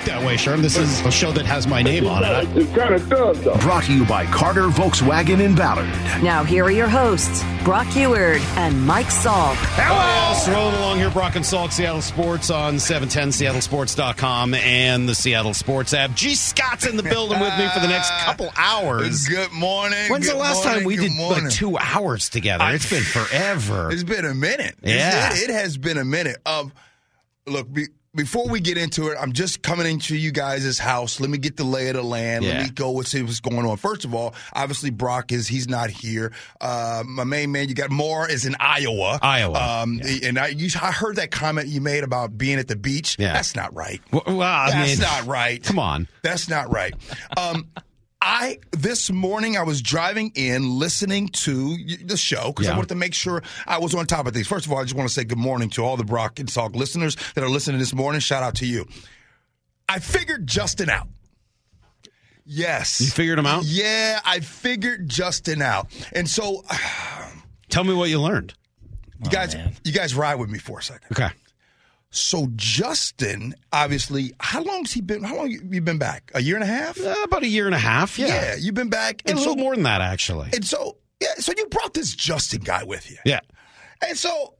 work that way, Sherm. This is a show that has my name on it. It kind of does, though. Brought to you by Carter Volkswagen in Ballard. Now, here are your hosts, Brock Huard and Mike Salk. Hello! Rolling along here, Brock and Salk, Seattle Sports on 710, seattlesports.com, and the Seattle Sports app. G. Scott's in the building with me for the next couple hours. Good morning. When's good the last morning, time we did morning. like two hours together? I- it's been forever. It's been a minute. Yeah. It, it has been a minute. Of look, be, before we get into it, I'm just coming into you guys' house. Let me get the lay of the land. Yeah. Let me go and see what's going on. First of all, obviously Brock is he's not here. Uh, my main man, you got Moore is in Iowa. Iowa, Um, and I, you, I heard that comment you made about being at the beach. Yeah. That's not right. Well, well, That's mean, not right. Come on. That's not right. Um, I this morning I was driving in listening to the show because Yeah. I wanted to make sure I was on top of things. First of all, I just want to say good morning to all the Brock and Salk listeners that are listening this morning. Shout out to you. I figured Justin out. Yes. You figured him out? Yeah, I figured Justin out. And so Tell me what you learned. you guys oh, you guys ride with me for a second. Okay. So Justin, obviously, how long's he been how long you you been back? A year and a half? Uh, about a year and a half. Yeah. Yeah, you've been back. a And little so more than that, actually. And so, yeah, so you brought this Justin guy with you. yeah. And so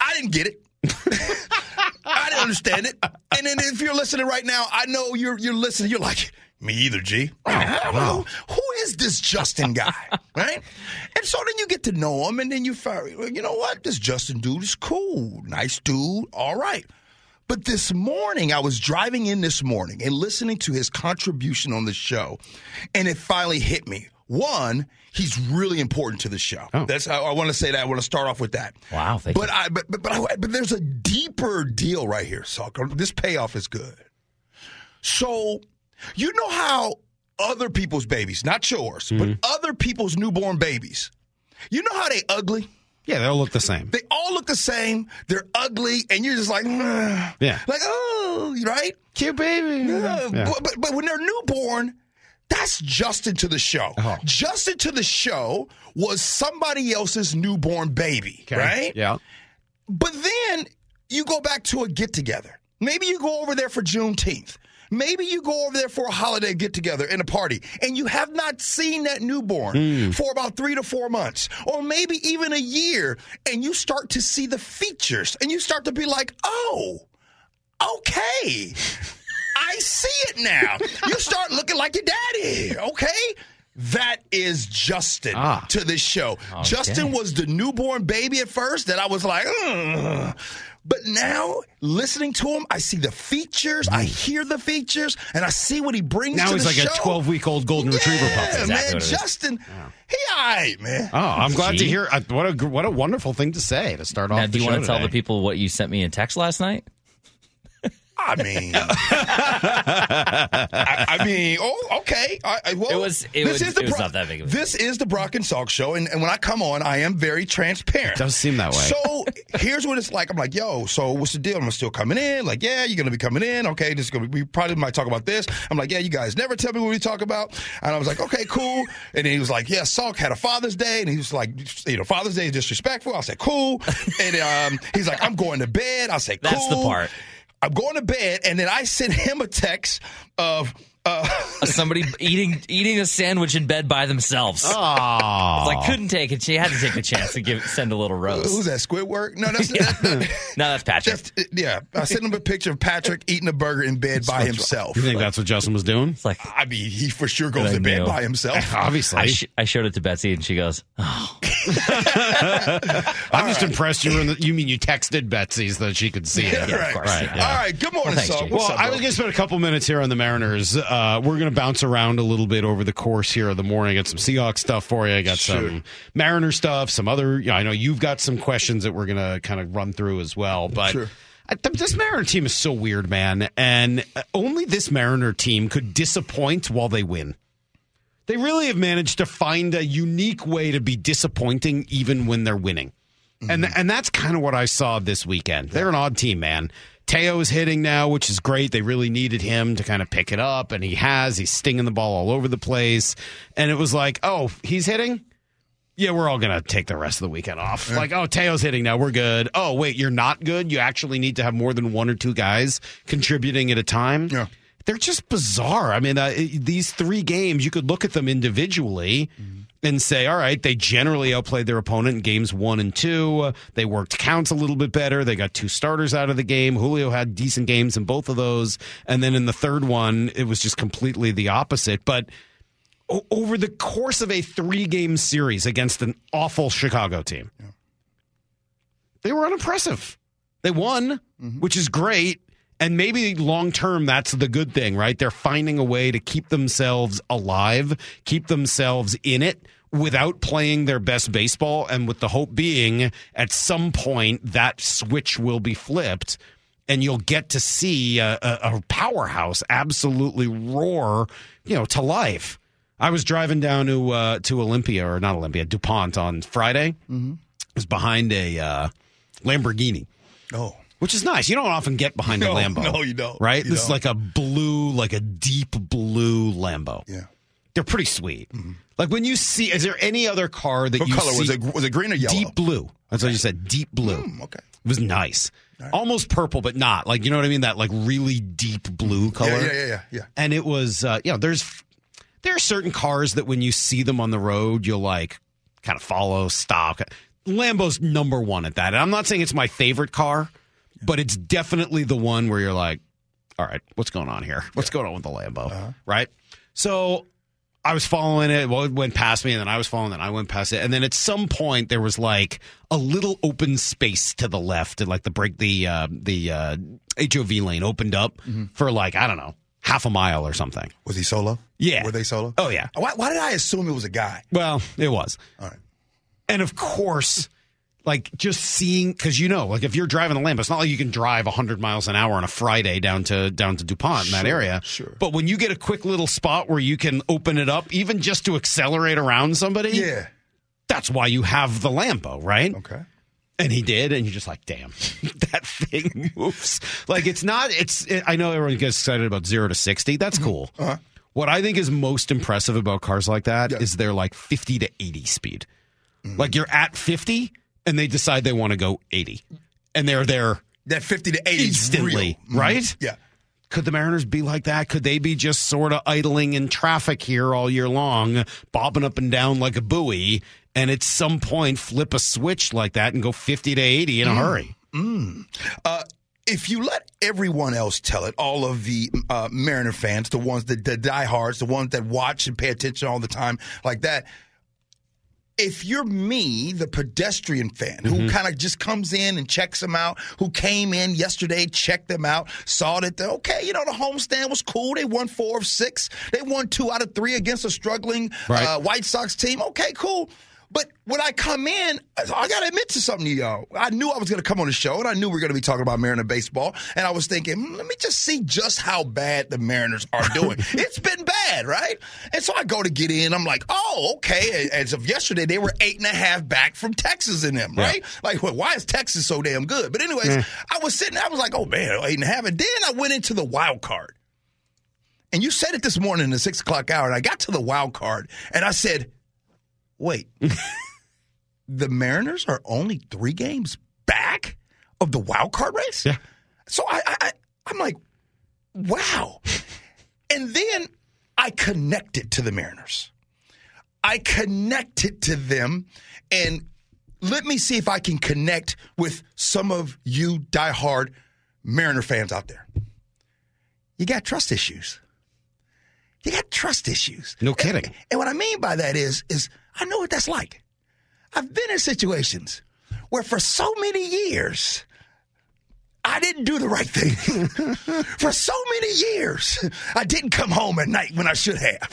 I didn't get it. I didn't understand it. And then if you're listening right now, I know you're you're listening. You're like, me either, G. Oh, don't know. Who is this Justin guy? right? And so then you get to know him, and then you find, you know what? This Justin dude is cool. Nice dude. All right. But this morning, I was driving in this morning and listening to his contribution on the show, and it finally hit me. One, he's really important to the show. Oh. That's I, I want to say that. I want to start off with that. Wow, thank but I but but but, I, but there's a deeper deal right here, Soccer. This payoff is good. So, you know how other people's babies, not yours, but mm-hmm. other people's newborn babies, you know how they ugly. Yeah, they all look the same. They all look the same. They're ugly, and you're just like, "Ugh." Yeah. like oh, right? Cute baby. Yeah, Yeah. But, but but when they're newborn, that's Justin to the show. Oh. Justin to the show was somebody else's newborn baby, Okay. right? Yeah. But then you go back to a get together. Maybe you go over there for Juneteenth. Maybe you go over there for a holiday get together and a party, and you have not seen that newborn Hmm. for about three to four months, or maybe even a year, and you start to see the features, and you start to be like, oh, okay. I see it now. You start looking like your daddy. Okay. That is Justin Ah. to this show. Justin was the newborn baby at first that I was like, "Ugh." But now listening to him, I see the features, I hear the features, and I see what he brings Now to he's the like show. a 12 week old golden retriever puppy. Exactly man, what it is. Justin, he all right, man. Oh, I'm glad to hear. uh, What a gr- what a wonderful thing to say to start off. Now, the do you want to tell today. the people what you sent me in text last night? I mean, I, I mean, oh, okay. I, I, well, It was- it was- it was not that big of a This is the Brock and Salk show, and, and when I come on, I am very transparent. Does seem that way. So here's what it's like. I'm like, yo, so what's the deal? I'm still coming in? Like, yeah, you're gonna be coming in. Okay, this is gonna be. We probably might talk about this. I'm like, yeah, you guys never tell me what we talk about. And I was like, okay, cool. And he was like, yeah, Salk had a Father's Day, and he was like, you know, Father's Day is disrespectful. I said, cool. And um, he's like, I'm going to bed. I say, cool. That's the part. I'm going to bed, and then I send him a text of. Uh, Somebody eating eating a sandwich in bed by themselves. Oh, Like couldn't take it. She had to take the chance to give send a little rose. who's rose. that? Squidward? No, that's that, that- No, that's Patrick. that's yeah. I sent him a picture of Patrick eating a burger in bed by himself. you think that's what Justin was doing? It's like I mean, he for sure goes to bed by himself. Obviously, I, sh- I showed it to Betsy and she goes, oh, I'm just impressed you were in the. You mean you texted Betsy so that she could see it? Yeah, of course. Right. yeah. yeah. All right, good morning, Well, thanks, Saul. Well, up, I was going to spend a couple minutes here on the Mariners. Uh, we're going to bounce around a little bit over the course here of the morning. I got some Seahawks stuff for you. I got some Mariner stuff, some other. You know, I know you've got some questions that we're going to kind of run through as well. But Sure. I, th- this Mariner team is so weird, man. And only this Mariner team could disappoint while they win. They really have managed to find a unique way to be disappointing even when they're winning. And mm-hmm. and that's kind of what I saw this weekend. They're an odd team, man. Teo is hitting now, which is great. They really needed him to kind of pick it up, and he has. He's stinging the ball all over the place. And it was like, oh, he's hitting? Yeah, we're all going to take the rest of the weekend off. Like, oh, Teo's hitting now. We're good. Oh, wait, you're not good? You actually need to have more than one or two guys contributing at a time? Yeah. They're just bizarre. I mean, uh, these three games, you could look at them individually and say, all right, they generally outplayed their opponent in games one and two. Uh, they worked counts a little bit better. They got two starters out of the game. Julio had decent games in both of those. And then in the third one, it was just completely the opposite. But o- over the course of a three game series against an awful Chicago team, they were unimpressive. They won, which is great. And maybe long term, that's the good thing, right? They're finding a way to keep themselves alive, keep themselves in it without playing their best baseball. And with the hope being at some point that switch will be flipped and you'll get to see a, a, a powerhouse absolutely roar, you know, to life. I was driving down to uh, to Olympia or not Olympia, DuPont on Friday. Mm-hmm. I was behind a uh, Lamborghini, Oh. Which is nice. You don't often get behind No, a Lambo. no, you don't. Right? You this is don't. like a blue, like a deep blue Lambo. Yeah. They're pretty sweet. Like when you see, is there any other car that What you color see? was it? Was it green or yellow? Deep blue. That's what you said. Deep blue. Mm, okay. It was nice. Almost purple, but not. Like, you know what I mean? That like really deep blue color. Yeah, yeah, yeah, yeah, yeah. And it was, uh, you know, there's, there are certain cars that when you see them on the road, you'll like kind of follow, stop. Lambo's number one at that. And I'm not saying it's my favorite car, but it's definitely the one where you're like, all right, what's going on here? What's going on with the Lambo? Right? So I was following it. Well, it went past me, and then I was following it. I went past it, and then at some point there was like a little open space to the left, and like the break the uh, the uh, HOV lane opened up for like I don't know half a mile or something. Was he solo? Yeah. Were they solo? Oh, yeah. Why, why did I assume it was a guy? Well, it was. All right. And of course, like just seeing because you know, like if you're driving a Lambo, it's not like you can drive 100 miles an hour on a Friday down to down to DuPont in that area. sure. But when you get a quick little spot where you can open it up, even just to accelerate around somebody, Yeah. that's why you have the Lambo, right? Okay. And he did, and you're just like, damn, that thing moves. Like it's not. It's. It, I know everyone gets excited about zero to sixty. That's mm-hmm. cool. Uh-huh. What I think is most impressive about cars like that is Yeah. their like fifty to eighty speed. Mm-hmm. Like you're at fifty, and they decide they want to go eighty, and they're there That 50 to 80 is instantly. Mhm. right? Yeah. Could the Mariners be like that? Could they be just sort of idling in traffic here all year long, bobbing up and down like a buoy, and at some point flip a switch like that and go 50 to 80 in a hurry? Uh, if you let everyone else tell it, all of the uh, Mariner fans, the ones that the diehards, the ones that watch and pay attention all the time, like that. If you're me, the pedestrian fan who kind of just comes in and checks them out, who came in yesterday, checked them out, saw that they're okay, you know, the homestand was cool. They won four of six. They won two out of three against a struggling Right. uh, White Sox team. Okay, cool. But when I come in, I got to admit to something to y'all. I knew I was going to come on the show, and I knew we were going to be talking about Mariner baseball. And I was thinking, hmm, let me just see just how bad the Mariners are doing. it's been bad, right? And so I go to get in. I'm like, oh, okay. As of yesterday, they were eight and a half back from Texas in them, right? Like, well, why is Texas so damn good? But anyways, I was sitting. I was like, oh man, eight and a half. And then I went into the wild card. And you said it this morning in the six o'clock hour, and I got to the wild card, and I said, wait, the Mariners are only three games back of the wild card race? Yeah. So I, I, I I'm like, wow. and then I connected to the Mariners. I connected to them, and let me see if I can connect with some of you diehard Mariner fans out there. You got trust issues. You got trust issues. No kidding. And what I mean by that is, is I know what that's like. I've been in situations where for so many years, I didn't do the right thing. for so many years, I didn't come home at night when I should have.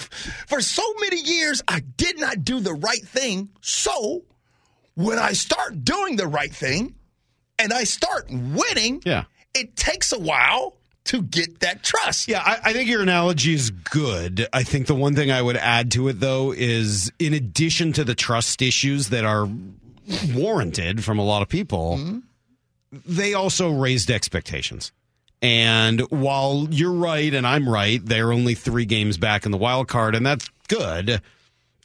For so many years, I did not do the right thing. So when I start doing the right thing and I start winning, Yeah. it takes a while to get that trust. Yeah, I, I think your analogy is good. I think the one thing I would add to it, though, is in addition to the trust issues that are warranted from a lot of people, mm-hmm. they also raised expectations. And while you're right and I'm right, they're only three games back in the wild card, and that's good.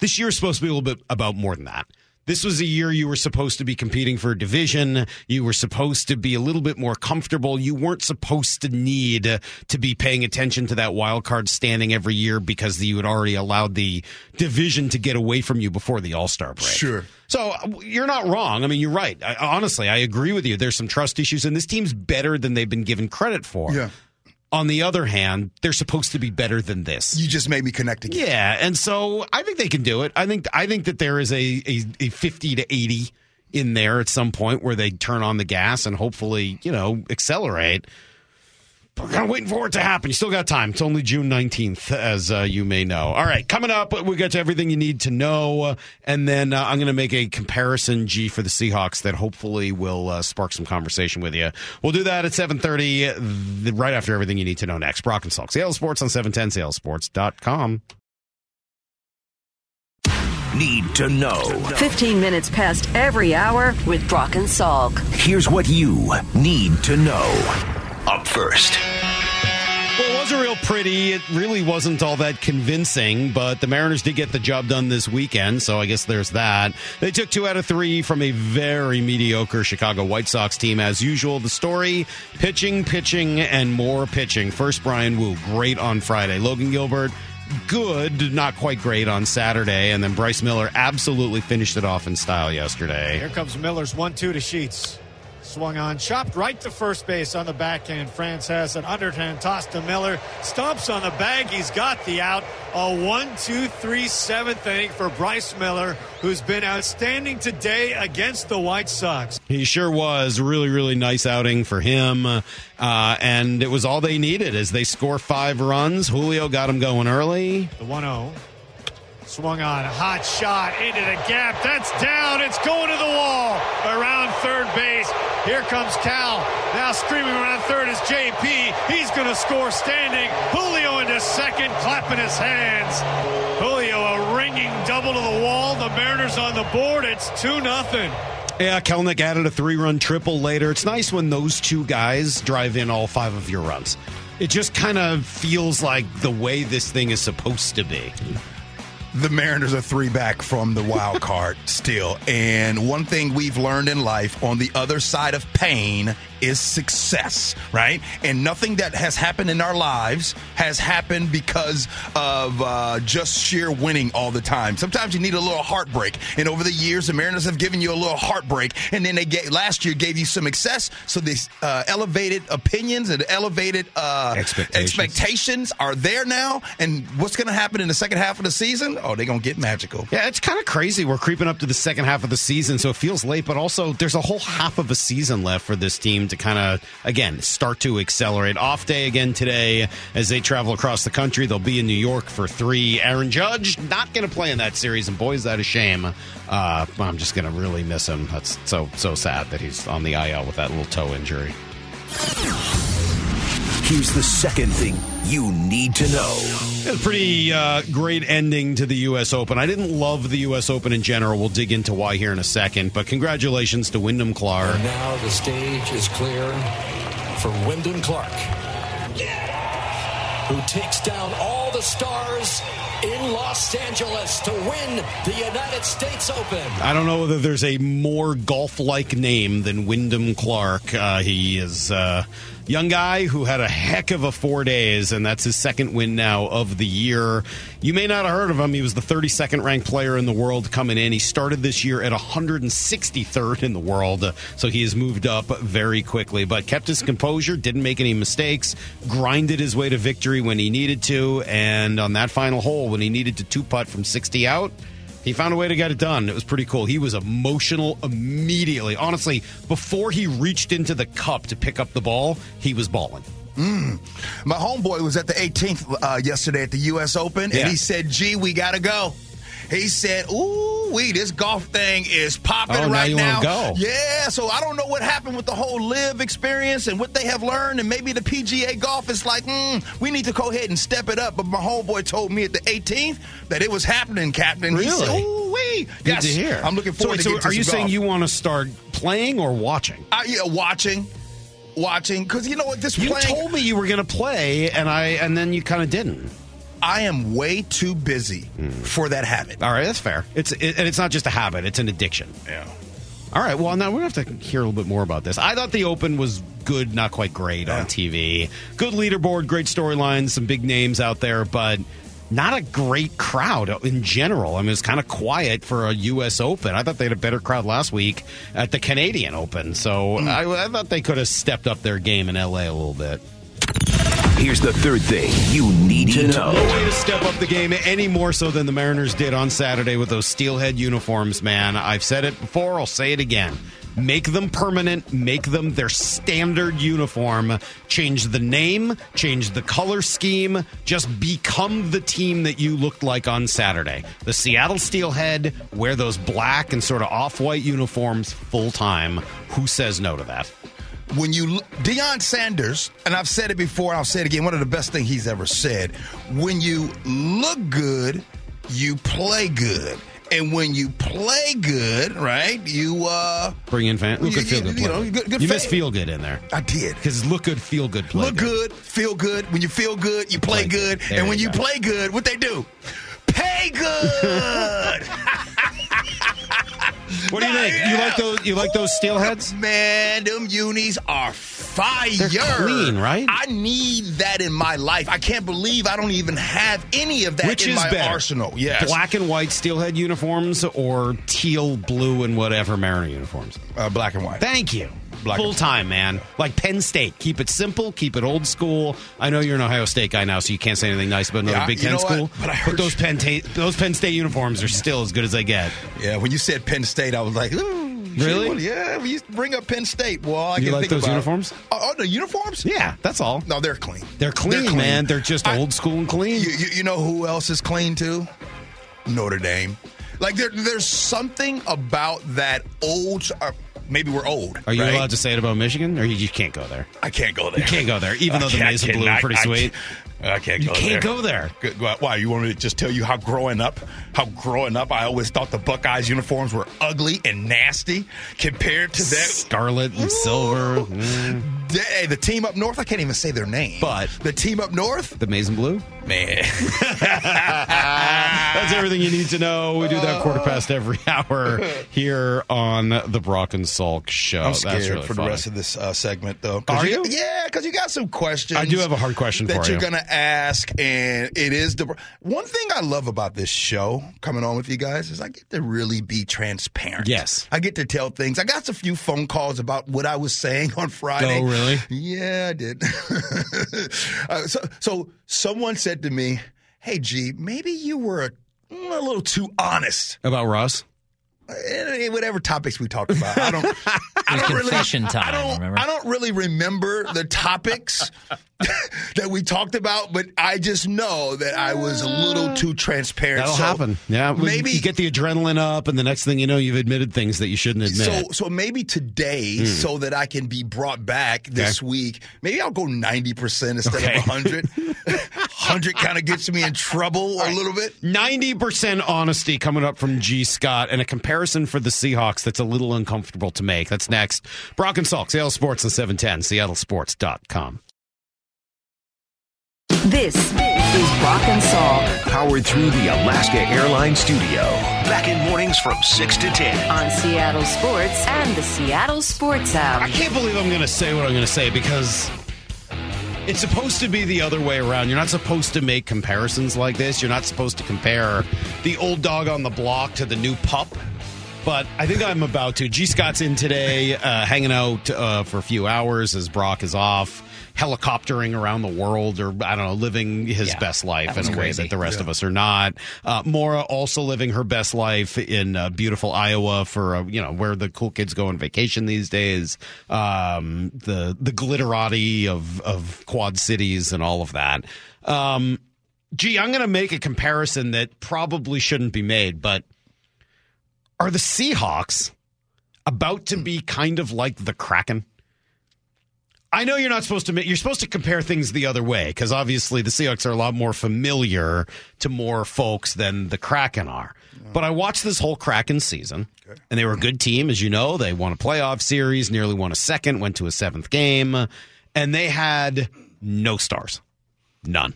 This year is supposed to be a little bit about more than that. This was a year you were supposed to be competing for a division. You were supposed to be a little bit more comfortable. You weren't supposed to need to be paying attention to that wild card standing every year because you had already allowed the division to get away from you before the All Star break. Sure. So you're not wrong. I mean, you're right. I, honestly, I agree with you. There's some trust issues, and this team's better than they've been given credit for. Yeah. On the other hand, they're supposed to be better than this. You just made me connect again. Yeah, and so I think they can do it. I think I think that there is a, a, a fifty to eighty in there at some point where they turn on the gas and hopefully you know accelerate. But we're kind of waiting for it to happen. You still got time. It's only June 19th, as uh, you may know. All right, coming up, we got to everything you need to know. And then uh, I'm going to make a comparison, G, for the Seahawks that hopefully will uh, spark some conversation with you. We'll do that at 7.30, right after everything you need to know next. Brock and Salk, Seattle Sports on 710, seattlesports.com. Need to know. 15 minutes past every hour with Brock and Salk. Here's what you need to know. Up first. Well, it wasn't real pretty. It really wasn't all that convincing, but the Mariners did get the job done this weekend, so I guess there's that. They took two out of three from a very mediocre Chicago White Sox team, as usual. The story pitching, pitching, and more pitching. First, Bryan Woo, great on Friday. Logan Gilbert, good, not quite great on Saturday. And then Bryce Miller absolutely finished it off in style yesterday. Here comes Miller's 1 2 to Sheets. Swung on, chopped right to first base on the backhand. France has an underhand toss to Miller. Stomps on the bag. He's got the out. A 1 2 3 seventh inning for Bryce Miller, who's been outstanding today against the White Sox. He sure was. Really, really nice outing for him. Uh, and it was all they needed as they score five runs. Julio got him going early. The 1 0. Swung on, hot shot into the gap. That's down. It's going to the wall around third base. Here comes Cal. Now screaming around third is JP. He's going to score standing. Julio into second, clapping his hands. Julio a ringing double to the wall. The Mariners on the board. It's 2 nothing. Yeah, Kelenic added a three run triple later. It's nice when those two guys drive in all five of your runs. It just kind of feels like the way this thing is supposed to be. The Mariners are three back from the wild card still. And one thing we've learned in life on the other side of pain is success, right? And nothing that has happened in our lives has happened because of uh, just sheer winning all the time. Sometimes you need a little heartbreak. And over the years, the Mariners have given you a little heartbreak. And then they get, last year gave you some success. So these uh, elevated opinions and elevated uh, Expectations. expectations are there now. And what's going to happen in the second half of the season? Oh, they're going to get magical. Yeah, it's kind of crazy. We're creeping up to the second half of the season, so it feels late, but also there's a whole half of a season left for this team to kind of, again, start to accelerate. Off day again today as they travel across the country. They'll be in New York for three. Aaron Judge not going to play in that series, and boy, is that a shame. Uh, I'm just going to really miss him. That's so, so sad that he's on the IL with that little toe injury. Here's the second thing you need to know. A pretty uh, great ending to the U.S. Open. I didn't love the U.S. Open in general. We'll dig into why here in a second. But congratulations to Wyndham Clark. Now the stage is clear for Wyndham Clark, who takes down all the stars in Los Angeles to win the United States Open. I don't know whether there's a more golf-like name than Wyndham Clark. Uh, he is a young guy who had a heck of a four days, and that's his second win now of the year. You may not have heard of him. He was the 32nd ranked player in the world coming in. He started this year at 163rd in the world, so he has moved up very quickly, but kept his composure, didn't make any mistakes, grinded his way to victory when he needed to, and on that final hole, when he needed to two putt from 60 out, he found a way to get it done. It was pretty cool. He was emotional immediately. Honestly, before he reached into the cup to pick up the ball, he was balling. My homeboy was at the 18th uh, yesterday at the U.S. Open, Yeah. and he said, "Gee, we gotta go." He said, "Ooh, we this golf thing is popping Oh, now right now." go. Yeah, so I don't know what happened with the whole live experience and what they have learned, and maybe the PGA golf is like, mm, we need to go ahead and step it up. But my homeboy told me at the 18th that it was happening, Captain. He said, Really? "Ooh, wee." Good Yes, to hear. I'm looking So, forward wait, so to are you some saying you want to start playing or watching? Uh, yeah, watching, watching, because you know what? This You playing. told me you were going to play, and I and then you kind of didn't. I am way too busy for that habit. All right, that's fair. It's it, and it's not just a habit; it's an addiction. Yeah. All right. Well, now we're gonna have to hear a little bit more about this. I thought the Open was good, not quite great on TV. Good leaderboard, great storylines, some big names out there, but not a great crowd in general. I mean, it's kind of quiet for a U.S. Open. I thought they had a better crowd last week at the Canadian Open, so mm. I, I thought they could have stepped up their game in L.A. a little bit. Here's the third thing you need to know. No way to step up the game any more so than the Mariners did on Saturday with those steelhead uniforms, man. I've said it before, I'll say it again. Make them permanent, make them their standard uniform. Change the name, change the color scheme, just become the team that you looked like on Saturday. The Seattle Steelhead wear those black and sort of off white uniforms full time. Who says no to that? When you Deion Sanders, and I've said it before, I'll say it again. One of the best things he's ever said: when you look good, you play good, and when you play good, right? You uh, Bring in fan. Look You- good, feel good. you know, good- good you miss feel good in there. I did. Because look good, feel good, play Look good, feel good. When you feel good, you play, Play good, good. And when you you go. play good, what they do? Pay good. What do you think? You like those? You like those steelheads? Man, them unis are fire. They're clean, right? I need that in my life. I can't believe I don't even have any of that Which in is my better? arsenal. Yes. Black and white steelhead uniforms or teal, blue, and whatever Mariner uniforms? uh, black and white. Thank you. Black full time, man. Like Penn State. Keep it simple. Keep it old school. I know you're an Ohio State guy now, so you can't say anything nice about another Yeah, Big you Ten know what? school. But I heard those Penn Ta- those Penn State uniforms are still as good as they get. Yeah, when you said Penn State, I was like, Ooh, Really? Yeah, we used to bring up Penn State. Well, I You can like think those about- uniforms? Oh, oh, the uniforms? Yeah, that's all. No, they're clean. They're clean, man. They're just I- old school and clean. You, you, you know who else is clean too? Notre Dame. Like there, there's something about that old. Uh, maybe we're old. are you right? allowed to say it about Michigan, or you just can't go there? I can't go there. You can't go there, even though the I can't- maize and blue cannot- pretty I sweet. Can't- I can't You go can't there. go there. Why? You want me to just tell you how growing up, how growing up, I always thought the Buckeyes uniforms were ugly and nasty compared to that. Scarlet and silver. Mm. Hey, the team up north, I can't even say their name. But- the team up north, The maize and blue. man. That's everything you need to know. We do that quarter past every hour here on the Brock and Salk show. I'm scared That's really for funny. the rest of this uh, segment, though. Are you? Yeah, because you got some questions. I do have a hard question that for you're you. going to ask, and it is the one thing I love about this show coming on with you guys is I get to really be transparent. Yes. I get to tell things. I got a few phone calls about what I was saying on Friday. Oh, really? Yeah, I did. uh, so, so someone said to me, "Hey, G, maybe you were a, a little too honest." About Russ? Eh, whatever topics we talked about. I don't. I don't confession really, time, I don't. remember? I don't really remember the topics that we talked about, but I just know that I was a little too transparent. That'll So happen. Yeah. maybe You get the adrenaline up, and the next thing you know, you've admitted things that you shouldn't admit. So, so maybe today, so that I can be brought back this Hmm. Okay. week, maybe I'll go ninety percent instead Okay. of hundred. hundred kind of gets me in trouble a little bit. 90% honesty coming up from G. Scott and a comparison for the Seahawks that's a little uncomfortable to make. That's next. Brock and Salk, Seattle Sports and 710, seattlesports.com. This is Brock and Salk Powered through the Alaska Airlines studio. Back in mornings from 6 to 10. on Seattle Sports and the Seattle Sports app. I can't believe I'm going to say what I'm going to say because it's supposed to be the other way around. You're not supposed to make comparisons like this. You're not supposed to compare the old dog on the block to the new pup. But I think I'm about to. G. Scott's in today, uh, hanging out uh, for a few hours as Brock is off, helicoptering around the world, or I don't know, living his Yeah, best life in a way crazy. that the rest of us are not. Uh, Mora also living her best life in uh, beautiful Iowa for uh, you know where the cool kids go on vacation these days. Um, the the glitterati of of Quad Cities and all of that. Um, gee, I'm going to make a comparison that probably shouldn't be made, but are the Seahawks about to be kind of like the Kraken? I know you're not supposed to. You're supposed to compare things the other way because obviously the Seahawks are a lot more familiar to more folks than the Kraken are. But I watched this whole Kraken season, and they were a good team, as you know. They won a playoff series, nearly won a second, went to a seventh game, and they had no stars, none.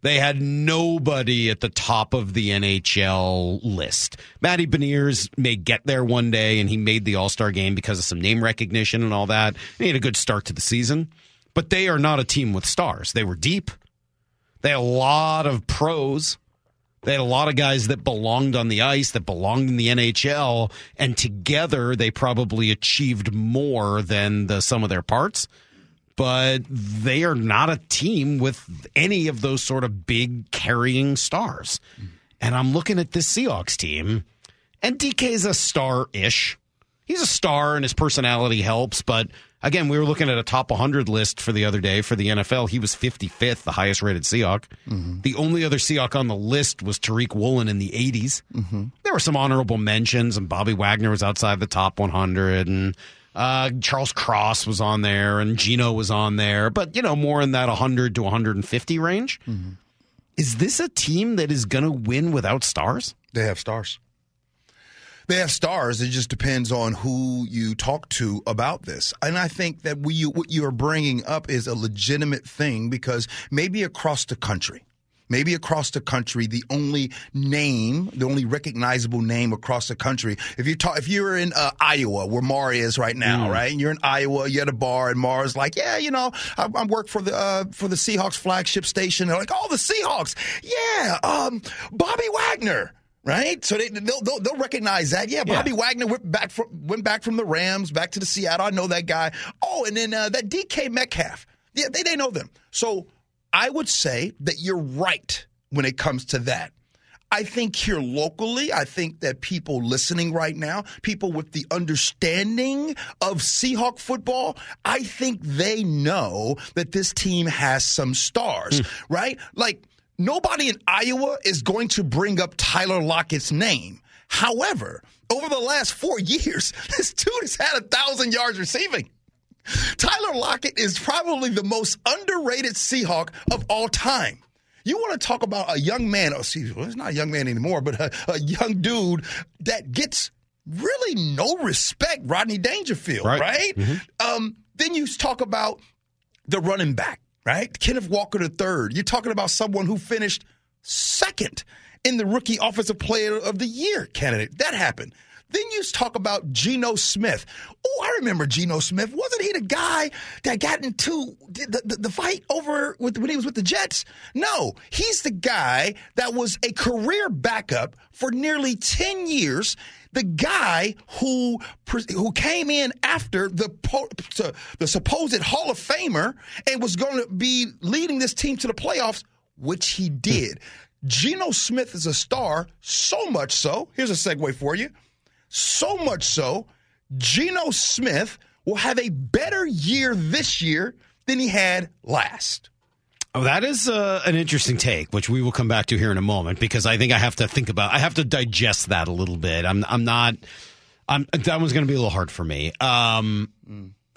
They had nobody at the top of the NHL list. Matty Beniers may get there one day, and he made the All Star game because of some name recognition and all that. He had a good start to the season, but they are not a team with stars. They were deep. They had a lot of pros. They had a lot of guys that belonged on the ice, that belonged in the NHL, and together they probably achieved more than the sum of their parts but they are not a team with any of those sort of big carrying stars. And I'm looking at this Seahawks team, and DK is a star ish. He's a star, and his personality helps. But again, we were looking at a top 100 list for the other day for the NFL. He was 55th, the highest rated Seahawk. Mm-hmm. The only other Seahawk on the list was Tariq Woolen in the 80s. Mm-hmm. There were some honorable mentions, and Bobby Wagner was outside the top 100, and uh, Charles Cross was on there, and Geno was on there, but you know, more in that 100 to 150 range. Is this a team that is going to win without stars? They have stars. They have stars. It just depends on who you talk to about this. And I think that we, what you are bringing up is a legitimate thing because maybe across the country, maybe across the country, the only name, the only recognizable name across the country. If you talk, if you're in uh, Iowa, where Mar is right now, right, and you're in Iowa, you're at a bar, and Mar's like, yeah, you know, I, I work for the uh, for the Seahawks flagship station. They're like, oh, the Seahawks, yeah, um, Bobby Wagner. Right, so they they'll, they'll, they'll recognize that. Yeah, Bobby Yeah. Wagner went back from went back from the Rams back to the Seattle. I know that guy. Oh, and then uh, that DK Metcalf. Yeah, they they know them. So I would say that you're right when it comes to that. I think here locally, I think that people listening right now, people with the understanding of Seahawk football, I think they know that this team has some stars, hmm. right? Like nobody in Iowa is going to bring up Tyler Lockett's name. However, over the last four years, this dude has had a thousand yards receiving. Tyler Lockett is probably the most underrated Seahawk of all time. You want to talk about a young man, oh, excuse me, he's not a young man anymore, but a, a young dude that gets really no respect, Rodney Dangerfield, Right. right? Um, then you talk about the running back, right? Kenneth Walker III. You're talking about someone who finished second in the rookie offensive player of the year candidate. That happened. Then you talk about Geno Smith. Oh, I remember Geno Smith. Wasn't he the guy that got into the, the, the fight over with, when he was with the Jets? No, he's the guy that was a career backup for nearly 10 years. The guy who who came in after the the supposed Hall of Famer and was going to be leading this team to the playoffs, which he hmm. did. Geno Smith is a star, so much so. Here's a segue for you. So much so, Geno Smith will have a better year this year than he had last. Oh, that is uh, an interesting take, which we will come back to here in a moment because I think I have to think about. I have to digest that a little bit. I'm. I'm not. I'm. That one's going to be a little hard for me. Um,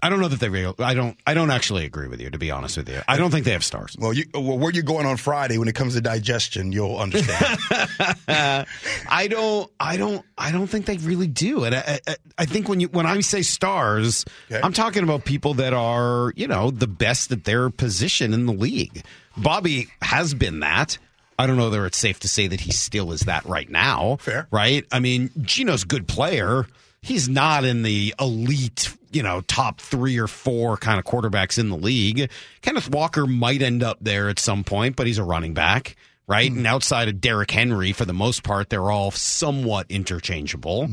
I don't know that they. Real, I don't. I don't actually agree with you. To be honest with you, I don't think they have stars. Well, you, well, where you're going on Friday when it comes to digestion, you'll understand. I don't. I don't. I don't think they really do. And I, I, I think when you when I say stars, Okay. I'm talking about people that are you know the best at their position in the league. Bobby has been that. I don't know whether it's safe to say that he still is that right now. Fair. right? I mean, Geno's good player. He's not in the elite, you know, top three or four kind of quarterbacks in the league. Kenneth Walker might end up there at some point, but he's a running back, right? And outside of Derrick Henry, for the most part, they're all somewhat interchangeable.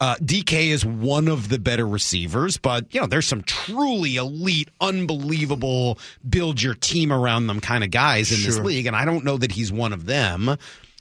Uh, DK is one of the better receivers, but, you know, there's some truly elite, unbelievable, build your team around them kind of guys in this league. And I don't know that he's one of them.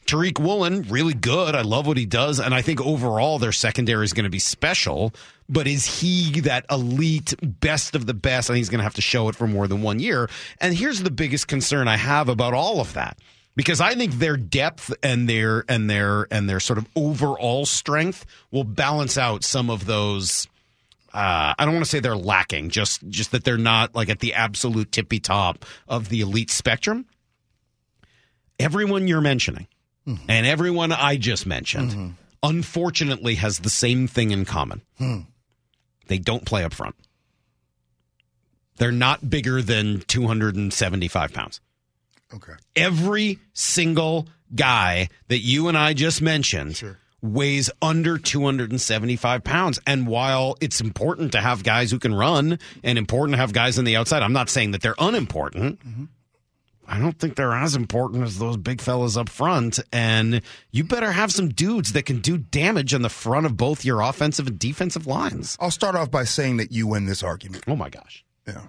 Tariq Woolen, really good. I love what he does. And I think overall their secondary is going to be special. But is he that elite best of the best? I think he's going to have to show it for more than one year. And here's the biggest concern I have about all of that. Because I think their depth and their and their and their sort of overall strength will balance out some of those uh, I don't want to say they're lacking, just just that they're not like at the absolute tippy top of the elite spectrum. Everyone you're mentioning Mm-hmm. and everyone I just mentioned, mm-hmm. unfortunately, has the same thing in common. Hmm. They don't play up front. They're not bigger than 275 pounds. Okay. Every single guy that you and I just mentioned weighs under 275 pounds. And while it's important to have guys who can run and important to have guys on the outside, I'm not saying that they're unimportant. Mm-hmm. I don't think they're as important as those big fellas up front. And you better have some dudes that can do damage on the front of both your offensive and defensive lines. I'll start off by saying that you win this argument. Oh my gosh. Yeah.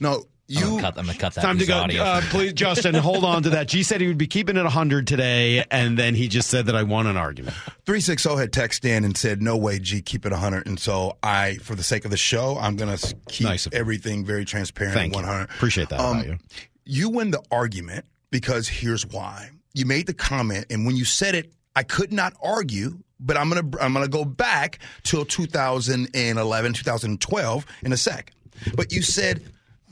No, I'm you. gonna cut, I'm gonna cut that Time to go. of audio. Uh, please, Justin, hold on to that. G said he would be keeping it 100 today, and then he just said that I won an argument. 360 had texted in and said, No way, G, keep it 100. And so I, for the sake of the show, I'm going to keep Nice of you. everything very transparent Thank and you. 100. Appreciate that about you. Win the argument because here's why. You made the comment, and when you said it, I could not argue, but I'm gonna I'm gonna go back till 2011, 2012 in a sec. But you said,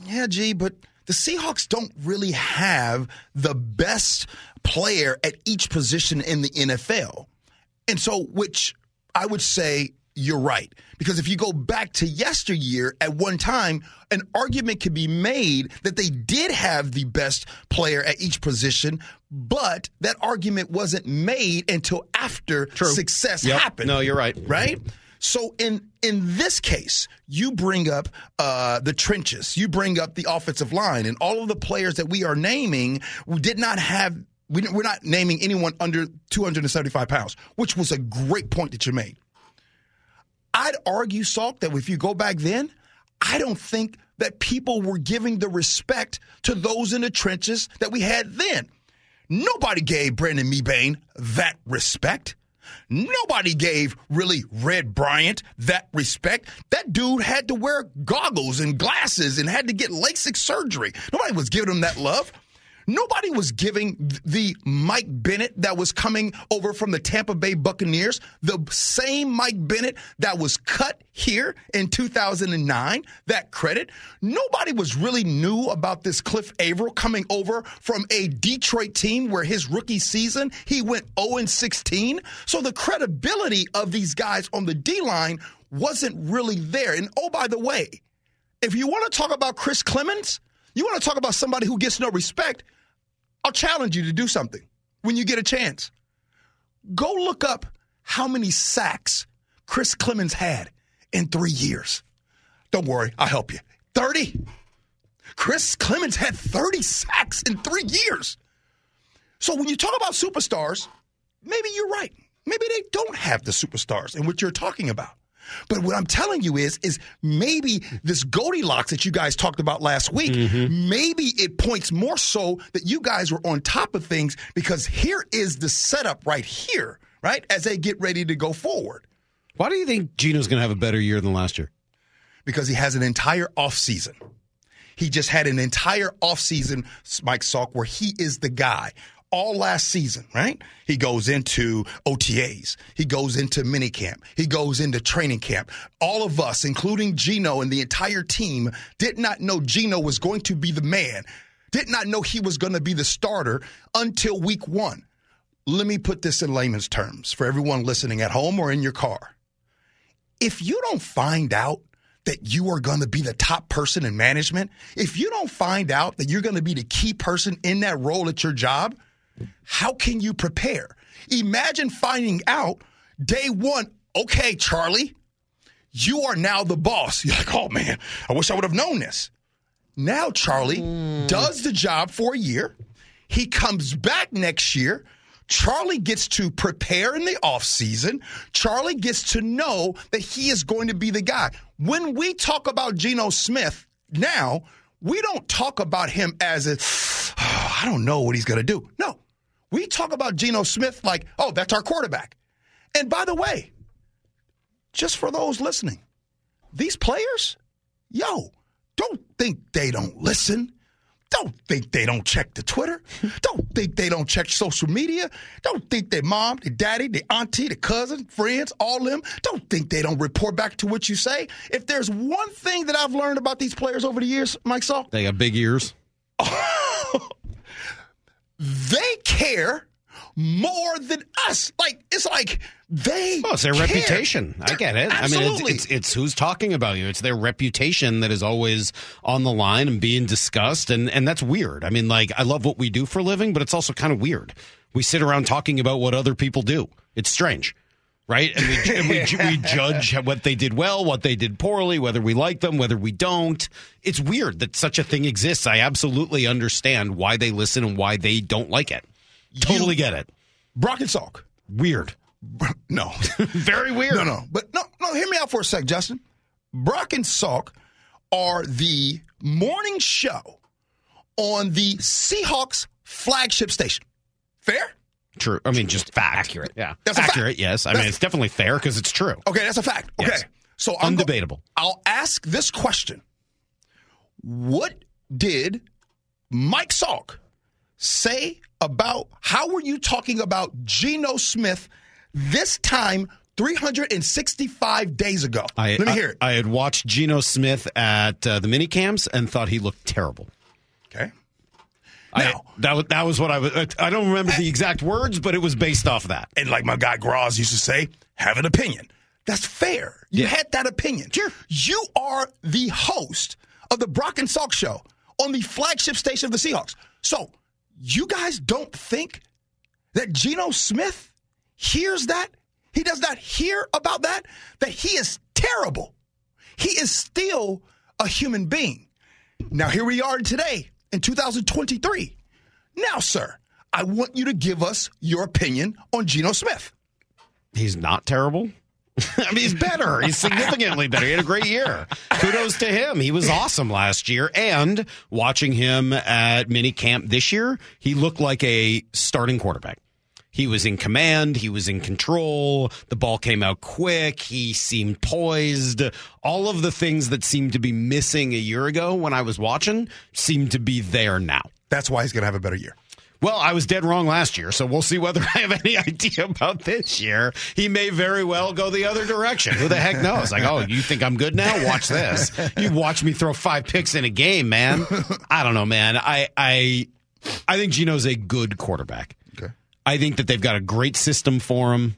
yeah, gee, but the Seahawks don't really have the best player at each position in the NFL. And so, which I would say you're right. Because if you go back to yesteryear, at one time, an argument could be made that they did have the best player at each position, but that argument wasn't made until after success Yep. happened. No, you're right. Right? So in in this case, you bring up uh, the trenches, you bring up the offensive line, and all of the players that we are naming we did not have. We, we're not naming anyone under 275 pounds, which was a great point that you made. I'd argue, Salk, that if you go back then, I don't think that people were giving the respect to those in the trenches that we had then. Nobody gave Brandon Mebane that respect. Nobody gave really Red Bryant that respect. That dude had to wear goggles and glasses and had to get LASIK surgery. Nobody was giving him that love. Nobody was giving the Mike Bennett that was coming over from the Tampa Bay Buccaneers, the same Mike Bennett that was cut here in 2009, that credit. Nobody was really knew about this Cliff Avril coming over from a Detroit team where his rookie season he went 0 16. So the credibility of these guys on the D line wasn't really there. And oh, by the way, if you want to talk about Chris Clemons, you want to talk about somebody who gets no respect, I'll challenge you to do something when you get a chance. Go look up how many sacks Chris Clemons had in three years. Don't worry, I'll help you. 30. Chris Clemons had 30 sacks in three years. So when you talk about superstars, maybe you're right. Maybe they don't have the superstars in what you're talking about. But what I'm telling you is, is maybe this Goldilocks that you guys talked about last week, mm-hmm. maybe it points more so that you guys were on top of things because here is the setup right here, right? As they get ready to go forward. Why do you think Geno's going to have a better year than last year? because he has an entire offseason. He just had an entire offseason, Mike Salk, where he is the guy. All last season, right? He goes into OTAs. He goes into minicamp. He goes into training camp. All of us, including Geno and the entire team, did not know Geno was going to be the man, did not know he was going to be the starter until week one. Let me put this in layman's terms for everyone listening at home or in your car if you don't find out that you are going to be the top person in management, if you don't find out that you're going to be the key person in that role at your job, how can you prepare? Imagine finding out day one, okay, Charlie, you are now the boss. You're like, oh man, I wish I would have known this. Now, Charlie hmm. does the job for a year. He comes back next year. Charlie gets to prepare in the offseason. Charlie gets to know that he is going to be the guy. When we talk about Geno Smith now, we don't talk about him as a, "Oh, I don't know what he's going to do. No, we talk about Geno Smith like, oh, that's our quarterback. And by the way, just for those listening, these players, yo, don't think they don't listen. Don't think they don't check the Twitter. Don't think they don't check social media. Don't think their mom, their daddy, their auntie, their cousin, friends, all of them. Don't think they don't report back to what you say. If there's one thing that I've learned about these players over the years, Mike Salk, They got big ears. they care more than us. Like it's like they. Oh, it's their care. reputation. I get it. I mean, Absolutely. it's, it's it's who's talking about you. It's their reputation that is always on the line and being discussed, and and that's weird. I mean, like I love what we do for a living, but it's also kind of weird. We sit around talking about what other people do. It's strange. Right, and we and we, we judge what they did well, what they did poorly, whether we like them, whether we don't. It's weird that such a thing exists. I absolutely understand why they listen and why they don't like it. Totally get it. Brock and Salk. Weird, No. very weird. No, no. But no, no, hear me out for a sec, Justin. Brock and Salk are the morning show on the Seahawks flagship station. Fair? True. I mean, just fact. Accurate. Yeah. That's a fact. accurate. Yes. I mean, it's definitely fair because it's true. Okay, that's a fact. Okay. Yes. So I'm go- Undebatable. I'll ask this question. What did Mike Salk say about how were you talking about Geno Smith this time 365 days ago? I, Let me I- hear it. I, had watched Geno Smith at uh, the mini camps and thought he looked terrible. I, that was that was what I was. I don't remember the exact words, but it was based off of that. and like my guy Groz used to say, have an opinion. That's fair. You Yeah. had that opinion. Sure. You are the host of the Brock and Salk show on the flagship station of the Seahawks. So you guys don't think that Geno Smith hears that? He does not hear about that? That he is terrible. He is still a human being. Now, here we are today in 2023. Now, sir, I want you to give us your opinion on Geno Smith. He's not terrible. I mean, he's better. He's significantly better. He had a great year. Kudos to him. He was awesome last year. And watching him at mini camp this year, he looked like a starting quarterback. He was in command. He was in control. The ball came out quick. He seemed poised. All of the things that seemed to be missing a year ago when I was watching seem to be there now. That's why he's going to have a better year. Well, I was dead wrong last year, so we'll see whether I have any idea about this year. He may very well go the other direction. Who the heck knows? Like, oh, you think I'm good now? Watch this. You watch me throw five picks in a game, man. I don't know, man. I I I think Geno's a good quarterback. I think that they've got a great system for him.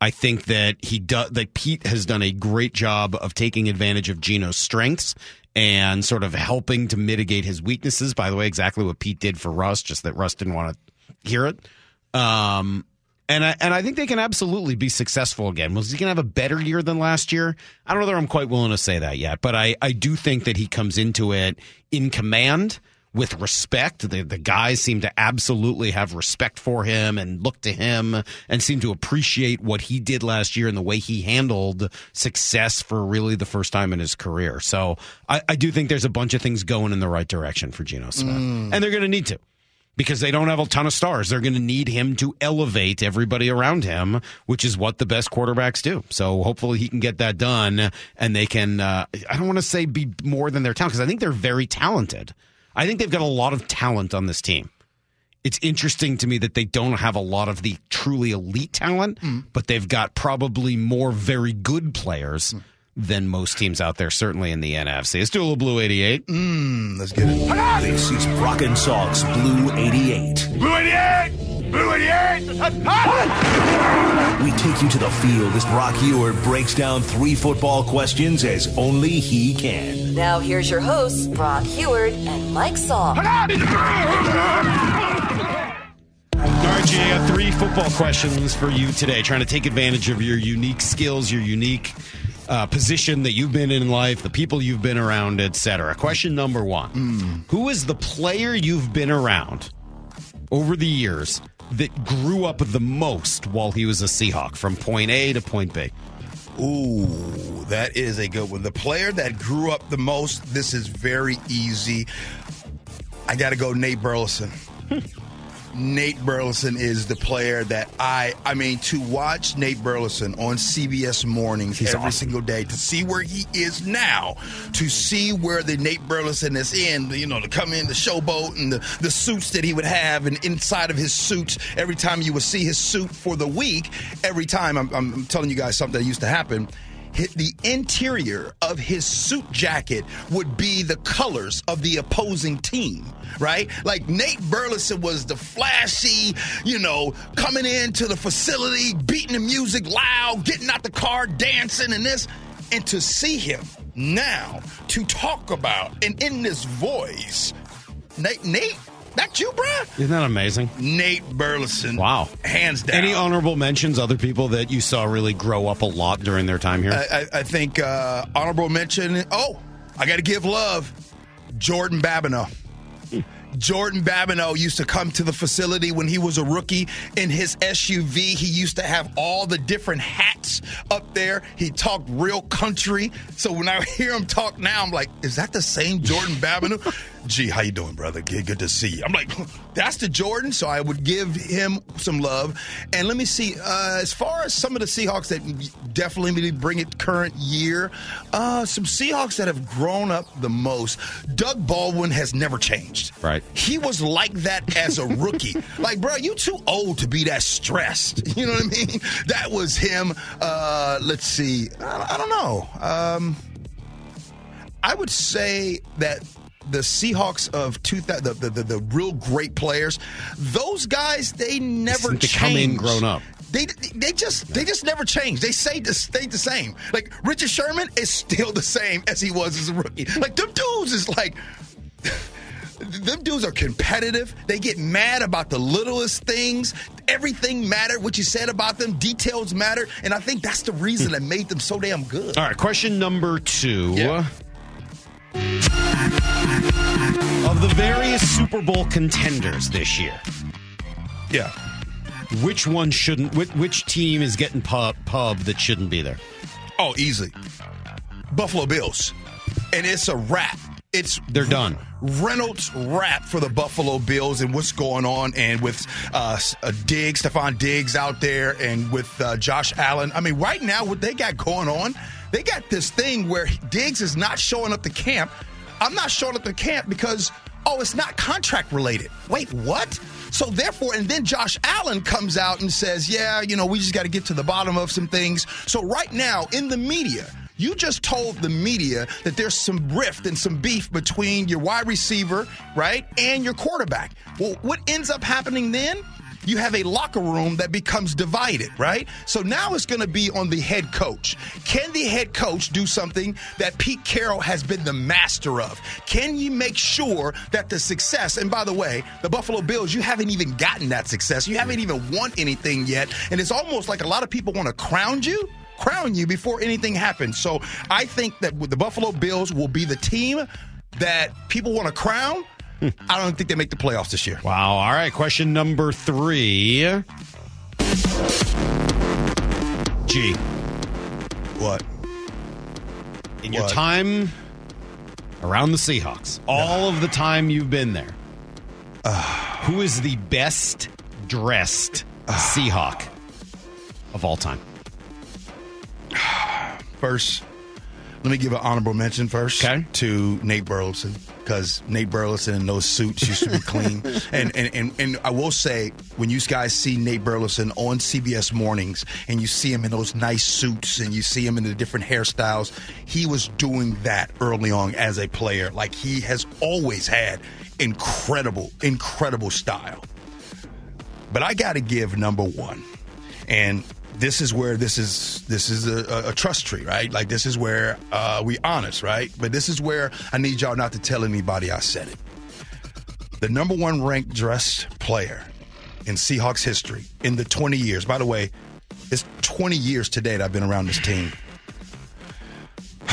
I think that he does that Pete has done a great job of taking advantage of Geno's strengths and sort of helping to mitigate his weaknesses. By the way, exactly what Pete did for Russ, just that Russ didn't want to hear it. Um, and I, and I think they can absolutely be successful again. Was he going to have a better year than last year? I don't know that I'm quite willing to say that yet, but I, I do think that he comes into it in command with respect. The, the guys seem to absolutely have respect for him and look to him and seem to appreciate what he did last year and the way he handled success for really the first time in his career. So I, I do think there's a bunch of things going in the right direction for Geno Smith, and they're going to need to because they don't have a ton of stars. They're going to need him to elevate everybody around him, which is what the best quarterbacks do. So hopefully he can get that done and they can, uh, I don't want to say be more than their talent because I think they're very talented. I think they've got a lot of talent on this team. It's interesting to me that they don't have a lot of the truly elite talent, but they've got probably more very good players than most teams out there, certainly in the NFC. Let's do a little Blue 88. Mm, Let's get it. This is Brock and Salk's Blue 88. Blue 88! Blue 88! We take you to the field as Brock Huard breaks down three football questions as only he can. Now here's your hosts, Brock Huard and Mike Salk. All right, G, I got three football questions for you today, trying to take advantage of your unique skills, your unique uh, position that you've been in life, the people you've been around, etc. Question number one Who is the player you've been around over the years that grew up the most while he was a Seahawk from point A to point B? Ooh, that is a good one. The player that grew up the most, this is very easy. I got to go Nate Burleson. Nate Burleson is the player that I I mean to watch Nate Burleson on CBS mornings every single day to see where he is now to see where the Nate Burleson is in you know to come in the showboat and the, the suits that he would have and inside of his suits every time you would see his suit for the week every time. I'm, I'm telling you guys something that used to happen the interior of his suit jacket would be the colors of the opposing team, right? Like Nate Burleson was the flashy, you know, coming into the facility, beating the music loud, getting out the car, dancing, and this. And to see him now to talk about and in this voice, Nate, Nate, that's you, bruh? Isn't that amazing? Nate Burleson. Wow. Hands down. Any honorable mentions, other people that you saw really grow up a lot during their time here? I, I, I think uh, honorable mention. Oh, I got to give love. Jordan Babineaux. Jordan Babineaux used to come to the facility when he was a rookie in his SUV. He used to have all the different hats up there. He talked real country. So when I hear him talk now, I'm like, is that the same Jordan Babineaux? Gee, how you doing, brother? Good, good to see you. I'm like, that's the Jordan. So I would give him some love. And let me see. Uh, as far as some of the Seahawks that definitely bring it current year, uh, some Seahawks that have grown up the most. Doug Baldwin has never changed. Right. He was like that as a rookie. like, bro, you too old to be that stressed. You know what I mean? That was him. Uh, let's see. I, I don't know. Um, I would say that the Seahawks of 2000, the, the, the, the real great players, those guys, they never seem to changed. come in grown up. They, they just they just never changed. They say to stay the same. Like Richard Sherman is still the same as he was as a rookie. Like them dudes is like them dudes are competitive. They get mad about the littlest things. Everything mattered. What you said about them, details matter, and I think that's the reason hmm. that made them so damn good. All right, question number two. Yeah. Of the various Super Bowl contenders this year, Yeah. which one shouldn't? Which, which team is getting pub, pub that shouldn't be there? Oh, easily. Buffalo Bills. And it's a wrap. It's They're done. Reynolds wrap for the Buffalo Bills and what's going on, and with uh, uh, Diggs, Stefon Diggs out there, and with uh, Josh Allen. I mean, right now, what they got going on, they got this thing where Diggs is not showing up to camp. I'm not showing up to camp because, oh, it's not contract related. Wait, what? So therefore, and then Josh Allen comes out and says, yeah, you know, we just got to get to the bottom of some things. So right now, in the media, you just told the media that there's some rift and some beef between your wide receiver, right, and your quarterback. Well, what ends up happening then? You have a locker room that becomes divided, right? So now it's going to be on the head coach. Can the head coach do something that Pete Carroll has been the master of? Can you make sure that the success, and by the way, the Buffalo Bills, you haven't even gotten that success. You haven't even won anything yet. And it's almost like a lot of people want to crown you crown you before anything happens. So I think that the Buffalo Bills will be the team that people want to crown. I don't think they make the playoffs this year. Wow. All right. Question number three. G. What? In your What? time around the Seahawks, all of the time you've been there, who is the best dressed Seahawk of all time? First, let me give an honorable mention first Okay. to Nate Burleson because Nate Burleson in those suits used to be clean. and, and, and, and I will say, when you guys see Nate Burleson on CBS mornings and you see him in those nice suits and you see him in the different hairstyles, he was doing that early on as a player. Like he has always had incredible, incredible style. But I got to give number one, and this is where this is this is a, a trust tree, right? Like this is where uh, we honest, right? But this is where I need y'all not to tell anybody I said it. The number one ranked dressed player in Seahawks history in the 20 years. By the way, it's 20 years today that I've been around this team.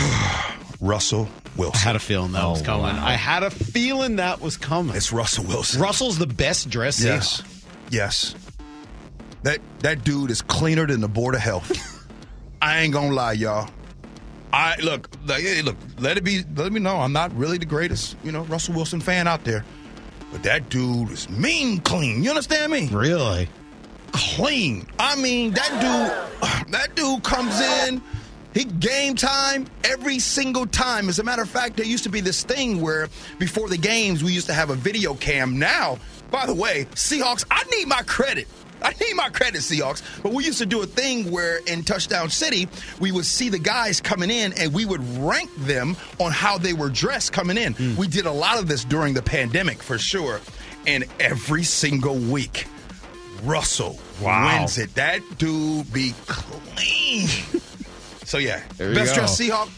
Russell Wilson. I had a feeling that was Oh, coming. wow. I had a feeling that was coming. It's Russell Wilson. Russell's the best dressed Yes. Seahawk. Yes. That that dude is cleaner than the board of health. I ain't gonna lie, y'all. I look, look. Let it be. Let me know. I'm not really the greatest, you know, Russell Wilson fan out there, but that dude is mean clean. You understand me? Really? Clean. I mean, that dude. That dude comes in. He game time every single time. As a matter of fact, there used to be this thing where before the games we used to have a video cam. Now, by the way, Seahawks, I need my credit. I need my credit, Seahawks. But we used to do a thing where in Touchdown City, we would see the guys coming in and we would rank them on how they were dressed coming in. Hmm. We did a lot of this during the pandemic for sure. And every single week, Russell Wow. wins it. That dude be clean. so yeah, There best go. dressed Seahawk,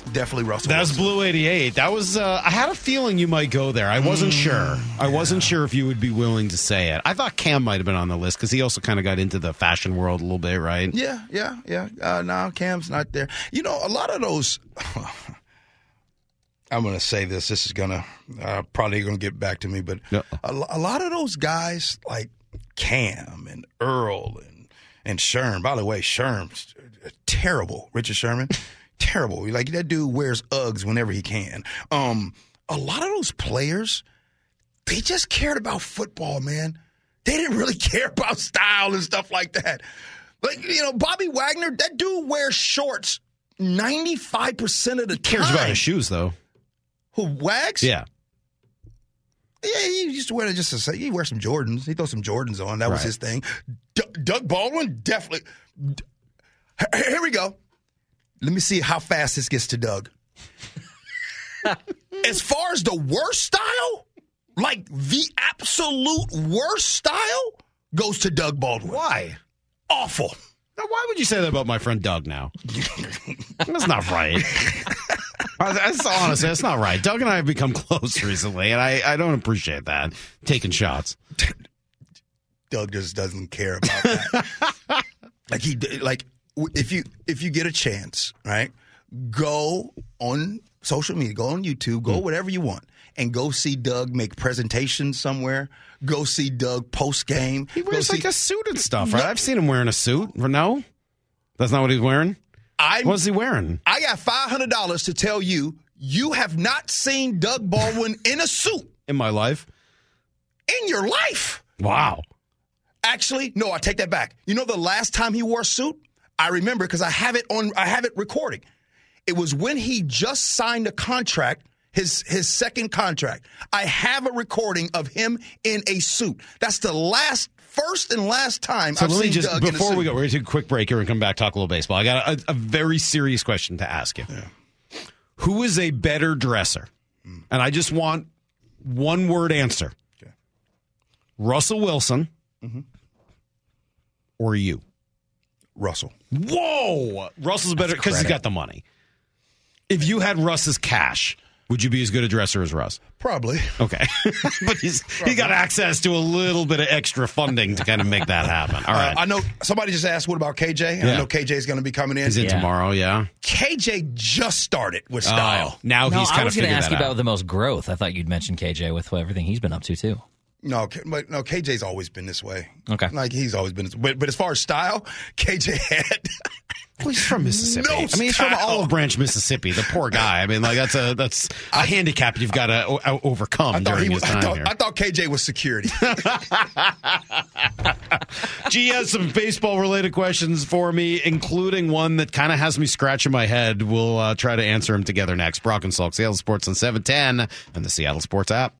definitely Russell. That was. Blue 88. That was, uh, I had a feeling you might go there. I wasn't Mm, sure. I wasn't sure if you would be willing to say it. I thought Cam might have been on the list because he also kind of got into the fashion world a little bit, right? Yeah, yeah, yeah. Uh, no, Cam's not there. You know, a lot of those. I'm going to say this. This is going to uh, probably going to get back to me, but Yeah. a, a lot of those guys like Cam and Earl and and Sherm. By the way, Sherm's terrible. Richard Sherman, terrible. Like that dude wears Uggs whenever he can. Um, a lot of those players, they just cared about football, man. They didn't really care about style and stuff like that. Like, you know, Bobby Wagner, that dude wears shorts 95% of the Cares time. about his shoes, though. Who, Wags? Yeah. Yeah, he used to wear just to say, he wear some Jordans. He throw some Jordans on. That was his thing. D- Doug Baldwin, definitely. D- Here we go. Let me see how fast this gets to Doug. as far as the worst style, like the absolute worst style, goes to Doug Baldwin. Why? Awful. Now, why would you say that about my friend Doug now? That's not right. That's honestly, That's not right. Doug and I have become close recently, and I, I don't appreciate that. Taking shots. Doug just doesn't care about that. like he like w- if you if you get a chance, right? Go on social media, go on YouTube, go hmm. whatever you want, and go see Doug make presentations somewhere. Go see Doug post game. He wears like a suit and stuff, right? I've seen him wearing a suit. No? That's not what he's wearing? I What's he wearing? I got five hundred dollars to tell you you have not seen Doug Baldwin in a suit In my life? in your life. Wow. Actually, no, I take that back. You know the last time he wore a suit? I remember because I have it on I have it recording. It was when he just signed a contract, his his second contract. I have a recording of him in a suit. That's the last first and last time So I've let me seen just, Doug before we go, we're going to take a quick break here and come back, talk a little baseball. I got a, a very serious question to ask you. Who is a better dresser? Hmm. And I just want one word answer Russell Wilson mm-hmm. or you? Russell. Whoa! Russell's better because he's got the money. If you had Russ's cash, would you be as good a dresser as Russ? Probably. Okay, but he's he got access to a little bit of extra funding to kind of make that happen. All right. Uh, I know somebody just asked, what about KJ? And I know KJ is going to be coming in. he's in Yeah. tomorrow. Yeah. KJ just started with style. Oh, now No, he's kind of was going to ask you about the most growth. I thought you'd mention KJ with everything he's been up to too. No, but no, KJ's always been this way. Okay. like he's always been. This, but but as far as style, KJ had. Well, he's from Mississippi. No I mean, he's from. Olive Branch, Mississippi. The poor guy. I mean, like that's a that's a handicap you've got to o- overcome I thought during he his time I thought, here. I thought KJ was security. G has some baseball related questions for me, including one that kind of has me scratching my head. We'll uh, try to answer them together next. Brock and Salk, Seattle Sports on 710 and the Seattle Sports app.